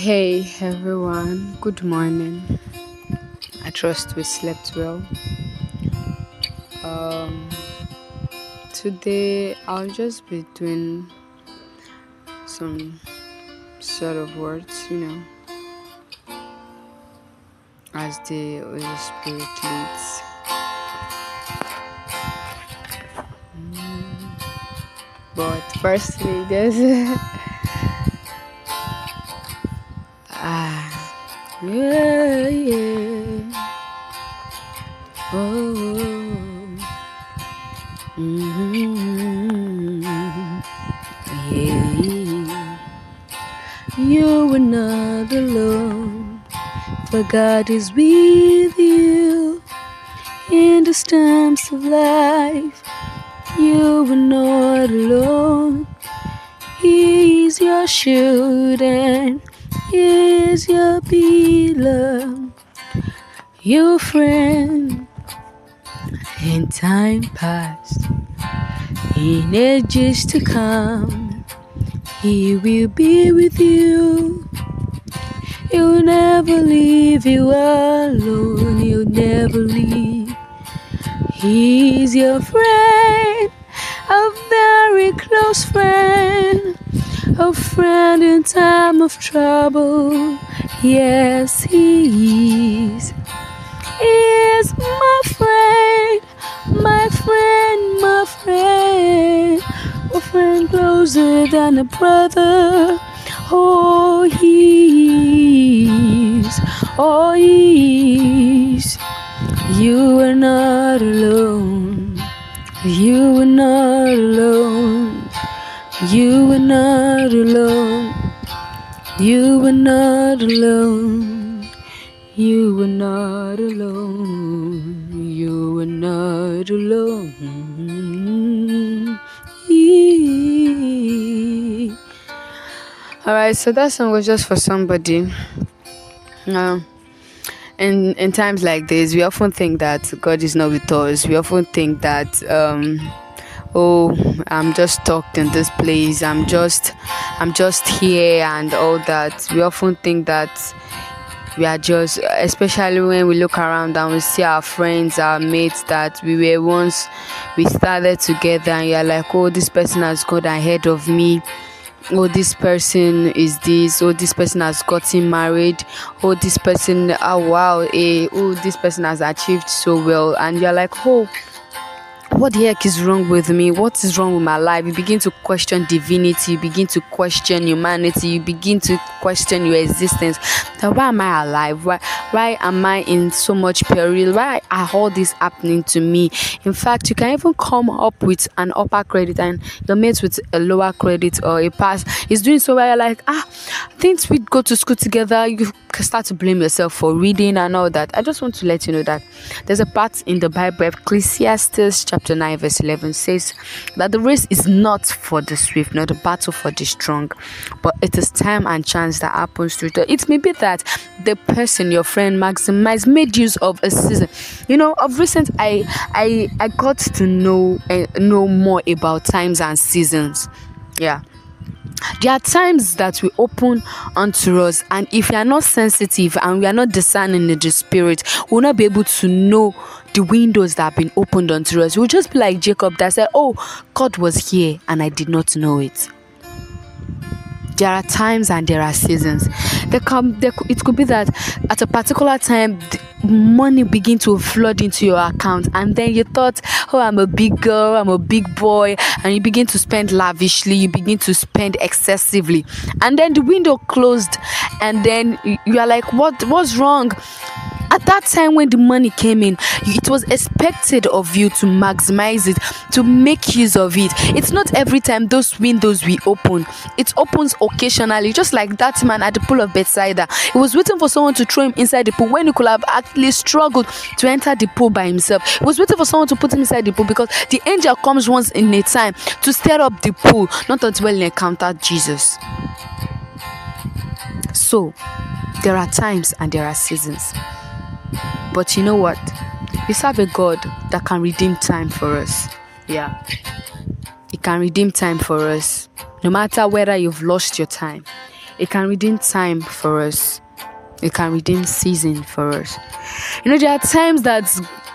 Hey everyone, good morning. I trust we slept well. Um, today I'll just be doing some sort of words, you know, as the Holy Spirit leads. Mm. But firstly, there's yeah, yeah. Oh, mm yeah. You are not alone, for God is with you in the storms of life. You are not alone. He is your shield and is your beloved, your friend in time past, in ages to come. He will be with you. He will never leave you alone. He'll never leave. He's your friend, a very close friend, a friend in time of trouble. Yes, he is. He is my friend, my friend, my friend, a friend closer than a brother. Oh, he is, oh, he is. You are not alone. You are not alone. You are not alone. You are not alone. You are not alone. You are not alone. Alright, so that song was just for somebody. Um, in in times like this, we often think that God is not with us. We often think that um, oh, I'm just stuck in this place. I'm just I'm just here and all that. We often think that we are just especially when we look around and we see our friends our mates that we were once we started together and you're like oh this person has gone ahead of me oh this person is this oh this person has gotten married oh this person oh wow eh, oh this person has achieved so well and you're like oh what the heck is wrong with me? What is wrong with my life? You begin to question divinity, you begin to question humanity, you begin to question your existence. Why am I alive? Why why am I in so much peril? Why are all this happening to me? In fact, you can even come up with an upper credit and your mates with a lower credit or a pass is doing so well. You're like, ah, things we go to school together, you start to blame yourself for reading and all that. I just want to let you know that there's a part in the Bible, Ecclesiastes chapter chapter 9, verse 11 says that the race is not for the swift, not the battle for the strong, but it is time and chance that happens to it. It may be that the person, your friend, maximized, made use of a season. You know, of recent, I I I got to know uh, know more about times and seasons. Yeah there are times that we open unto us and if we are not sensitive and we are not discerning in the spirit we'll not be able to know the windows that have been opened unto us. We'll just be like jacob that said oh god was here and i did not know it there are times and there are seasons. There come there, it could be that at a particular time money begin to flood into your account and then you thought oh i'm a big girl i'm a big boy and you begin to spend lavishly you begin to spend excessively. And then the window closed and then you are like what what's wrong that time when the money came in it was expected of you to maximize it to make use of it. It's not every time those windows we open. It opens occasionally just like that man at the pool of bethsaida. He was waiting for someone to throw him inside the pool when he could have actually struggled to enter the pool by himself. He was waiting for someone to put him inside the pool because the angel comes once in a time to stir up the pool not until he encountered jesus. So there are times and there are seasons but you know what? We serve a God that can redeem time for us. Yeah. He can redeem time for us. No matter whether you've lost your time, it can redeem time for us. It can redeem season for us. You know, there are times that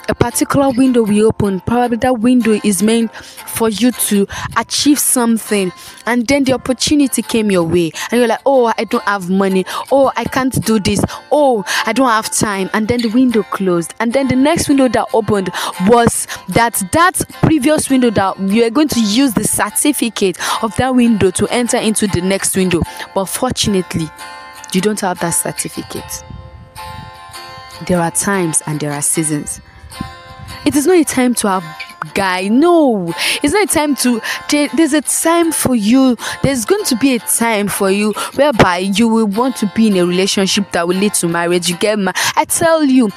a particular window we open, probably that window is meant for you to achieve something, and then the opportunity came your way, and you're like, Oh, I don't have money, oh, I can't do this, oh, I don't have time, and then the window closed, and then the next window that opened was that that previous window that you are going to use the certificate of that window to enter into the next window, but fortunately, you don't have that certificate. There are times and there are seasons it is not a time to have guy. No, it's not a time to. There's a time for you. There's going to be a time for you whereby you will want to be in a relationship that will lead to marriage. You get married. I tell you,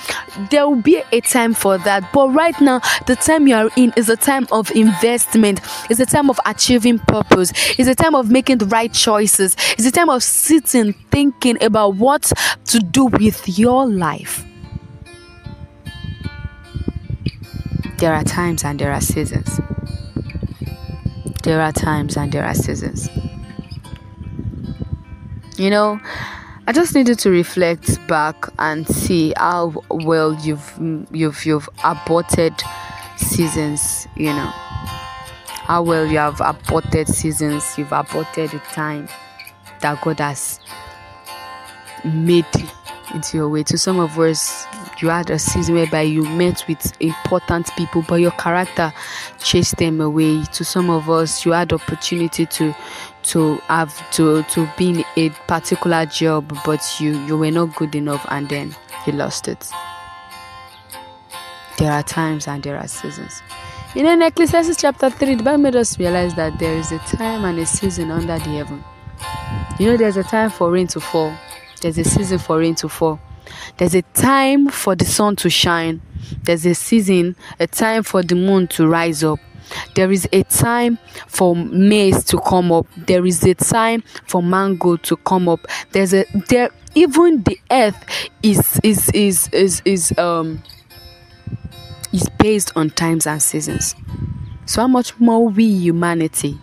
there will be a time for that. But right now, the time you are in is a time of investment. It's a time of achieving purpose. It's a time of making the right choices. It's a time of sitting, thinking about what to do with your life. There are times and there are seasons. There are times and there are seasons. You know, I just needed to reflect back and see how well you've you've you've aborted seasons, you know. How well you have aborted seasons, you've aborted the time that God has made into your way. To some of us, you had a season whereby you met with important people but your character chased them away. To some of us you had opportunity to to have to to be in a particular job but you you were not good enough and then you lost it. There are times and there are seasons. You know in ecclesiastes chapter 3 the bible made us realize that there is a time and a season under the heaven. You know there's a time for rain to fall. There's a season for rain to fall there's a time for the sun to shine. There's a season, a time for the moon to rise up. There is a time for maize to come up. There is a time for mango to come up. There's a there even the earth is is is is is um is based on times and seasons. So how much more we humanity?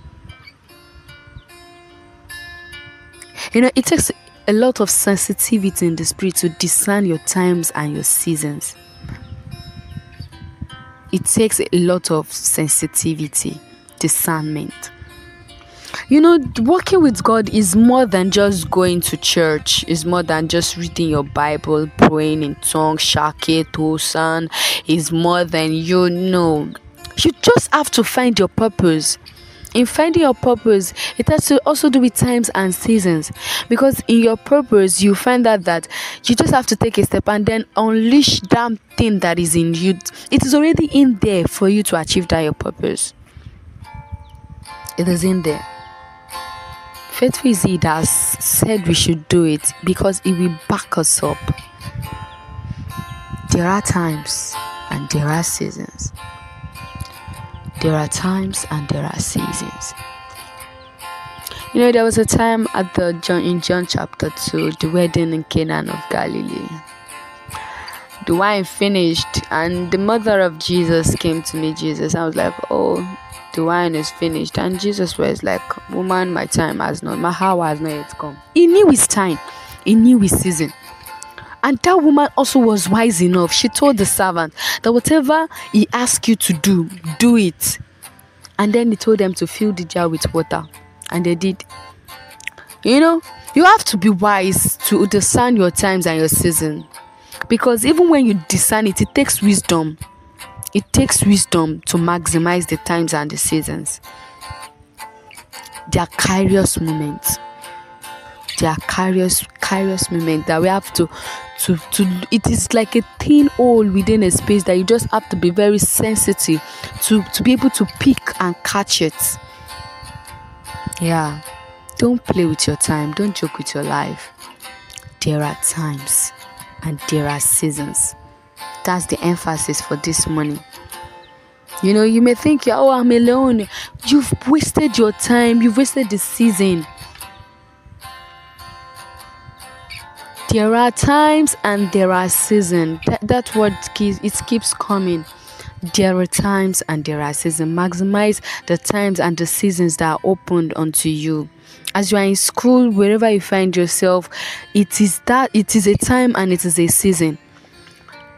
You know, it takes a lot of sensitivity in the spirit to discern your times and your seasons. It takes a lot of sensitivity, discernment. You know, working with God is more than just going to church, is more than just reading your Bible, praying in tongues, shake, tosan, is more than you know. You just have to find your purpose in finding your purpose it has to also do with times and seasons. Because in your purpose you find out that you just have to take a step and then unleash that thing that is in you. It is already in there for you to achieve that your purpose. It is in there. Faithful is he that said we should do it because it will back us up. There are times and there are seasons there are times and there are seasons. You know, there was a time at the John in John chapter 2, the wedding in Canaan of Galilee. The wine finished, and the mother of Jesus came to meet Jesus. I was like, Oh, the wine is finished. And Jesus was like, Woman, my time has not, my hour has not yet come. He knew his time, he knew his season. And that woman also was wise enough. She told the servant that whatever he asked you to do, do it. And then he told them to fill the jar with water. And they did. You know, you have to be wise to discern your times and your season. Because even when you discern it, it takes wisdom. It takes wisdom to maximize the times and the seasons. They are curious moments. They are curious, curious moments that we have to to to it is like a thin hole within a space that you just have to be very sensitive to to be able to pick and catch it. Yeah. Don't play with your time. Don't joke with your life. There are times and there are seasons. That's the emphasis for this morning. You know you may think oh i'm alone. You've wasted your time. You've wasted the season there are times and there are seasons. That, that word keeps, it keeps coming. There are times and there are seasons. Maximize the times and the seasons that are opened unto you. as you are in school, wherever you find yourself, it is that it is a time and it is a season.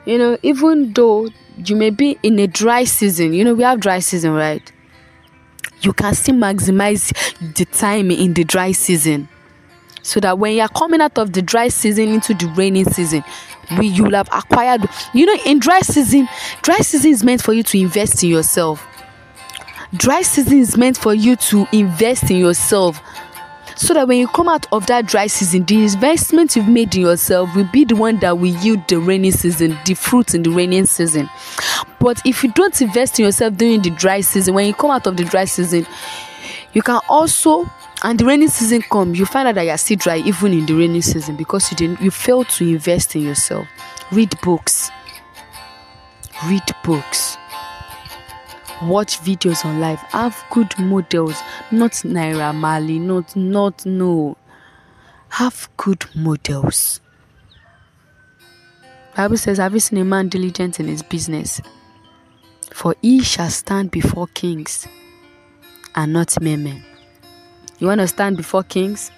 You know, even though you may be in a dry season, you know, we have dry season, right? You can still maximize the time in the dry season so that when you're coming out of the dry season into the rainy season we you'll have acquired you know in dry season dry season is meant for you to invest in yourself. Dry season is meant for you to invest in yourself. So that when you come out of that dry season the investment you've made in yourself will be the one that will yield the rainy season the fruit in the rainy season. But if you don't invest in yourself during the dry season when you come out of the dry season you can also and the rainy season come you find out that you're still dry even in the rainy season because you didn't you failed to invest in yourself. Read books. Read books. Watch videos on life. Have good models. Not Naira Marley not not no. Have good models. Bible says have you seen a man diligent in his business? For he shall stand before kings and not mere men you want to stand before kings?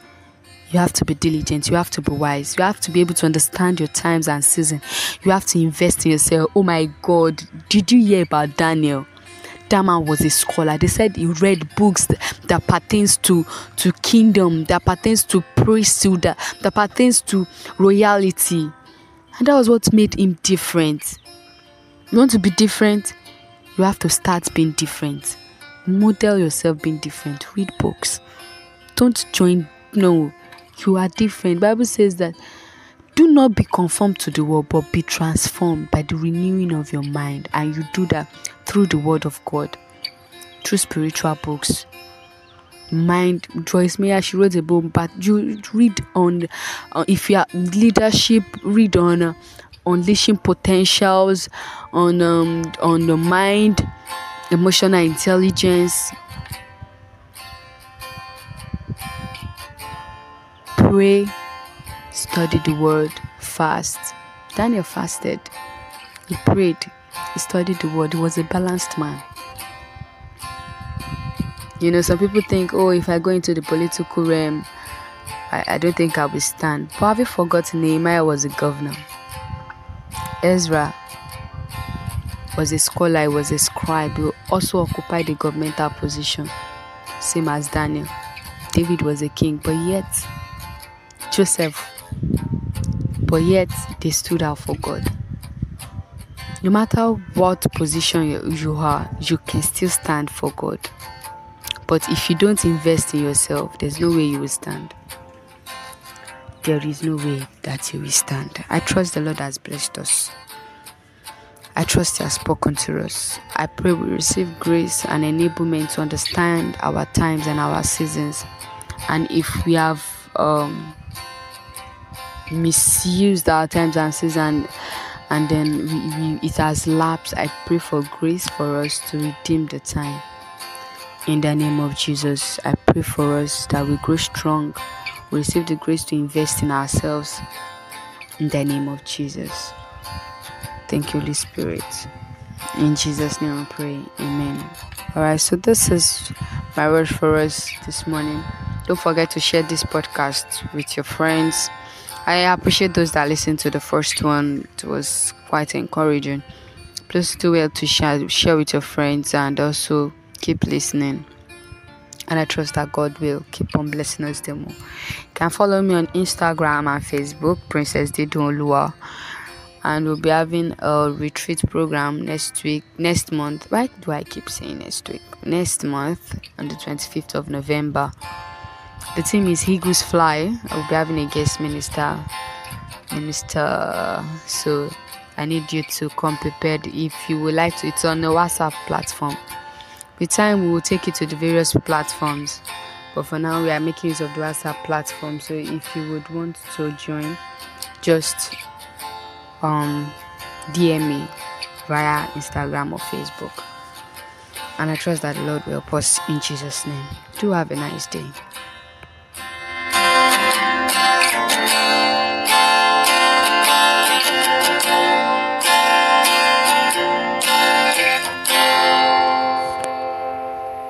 You have to be diligent. You have to be wise. You have to be able to understand your times and season. You have to invest in yourself. Oh my God, did you hear about Daniel? That man was a scholar. They said he read books that, that pertains to to kingdom, that pertains to priesthood, that, that pertains to royalty, and that was what made him different. You want to be different? You have to start being different. Model yourself being different. Read books don't join. No you are different. Bible says that do not be conformed to the world but be transformed by the renewing of your mind and you do that through the word of god through spiritual books. Mind joyce meyer she wrote a book but you read on uh, if you are leadership read on uh, unleashing potentials on um, on the mind emotional intelligence pray, study the word, fast. Daniel fasted. He prayed. He studied the word. He was a balanced man. You know, some people think, oh, if I go into the political realm, I, I don't think I will stand. But have you forgotten Nehemiah was a governor? Ezra was a scholar, he was a scribe, he also occupied the governmental position, same as Daniel. David was a king, but yet Joseph, but yet they stood out for God. No matter what position you are, you can still stand for God. But if you don't invest in yourself, there's no way you will stand. There is no way that you will stand. I trust the Lord has blessed us. I trust He has spoken to us. I pray we receive grace and enablement to understand our times and our seasons. And if we have um, misused our times and seasons and then we, we, it has lapsed. I pray for grace for us to redeem the time. In the name of jesus i pray for us that we grow strong. We receive the grace to invest in ourselves. In the name of jesus. Thank you holy spirit. In jesus name i pray. Amen. All right so this is my word for us this morning. Don't forget to share this podcast with your friends I appreciate those that listened to the first one. It was quite encouraging. Please do well to share share with your friends and also keep listening. And I trust that God will keep on blessing us the more. You can follow me on Instagram and Facebook, Princess Didonlua. And we'll be having a retreat program next week, next month. Why do I keep saying next week? Next month on the 25th of November. The team is Eagles Fly. I'll be having a guest minister, minister. So I need you to come prepared if you would like to. It's on the WhatsApp platform. With time, we will take it to the various platforms. But for now, we are making use of the WhatsApp platform. So if you would want to join, just um, DM me via Instagram or Facebook. And I trust that the Lord will help us in Jesus' name. Do have a nice day.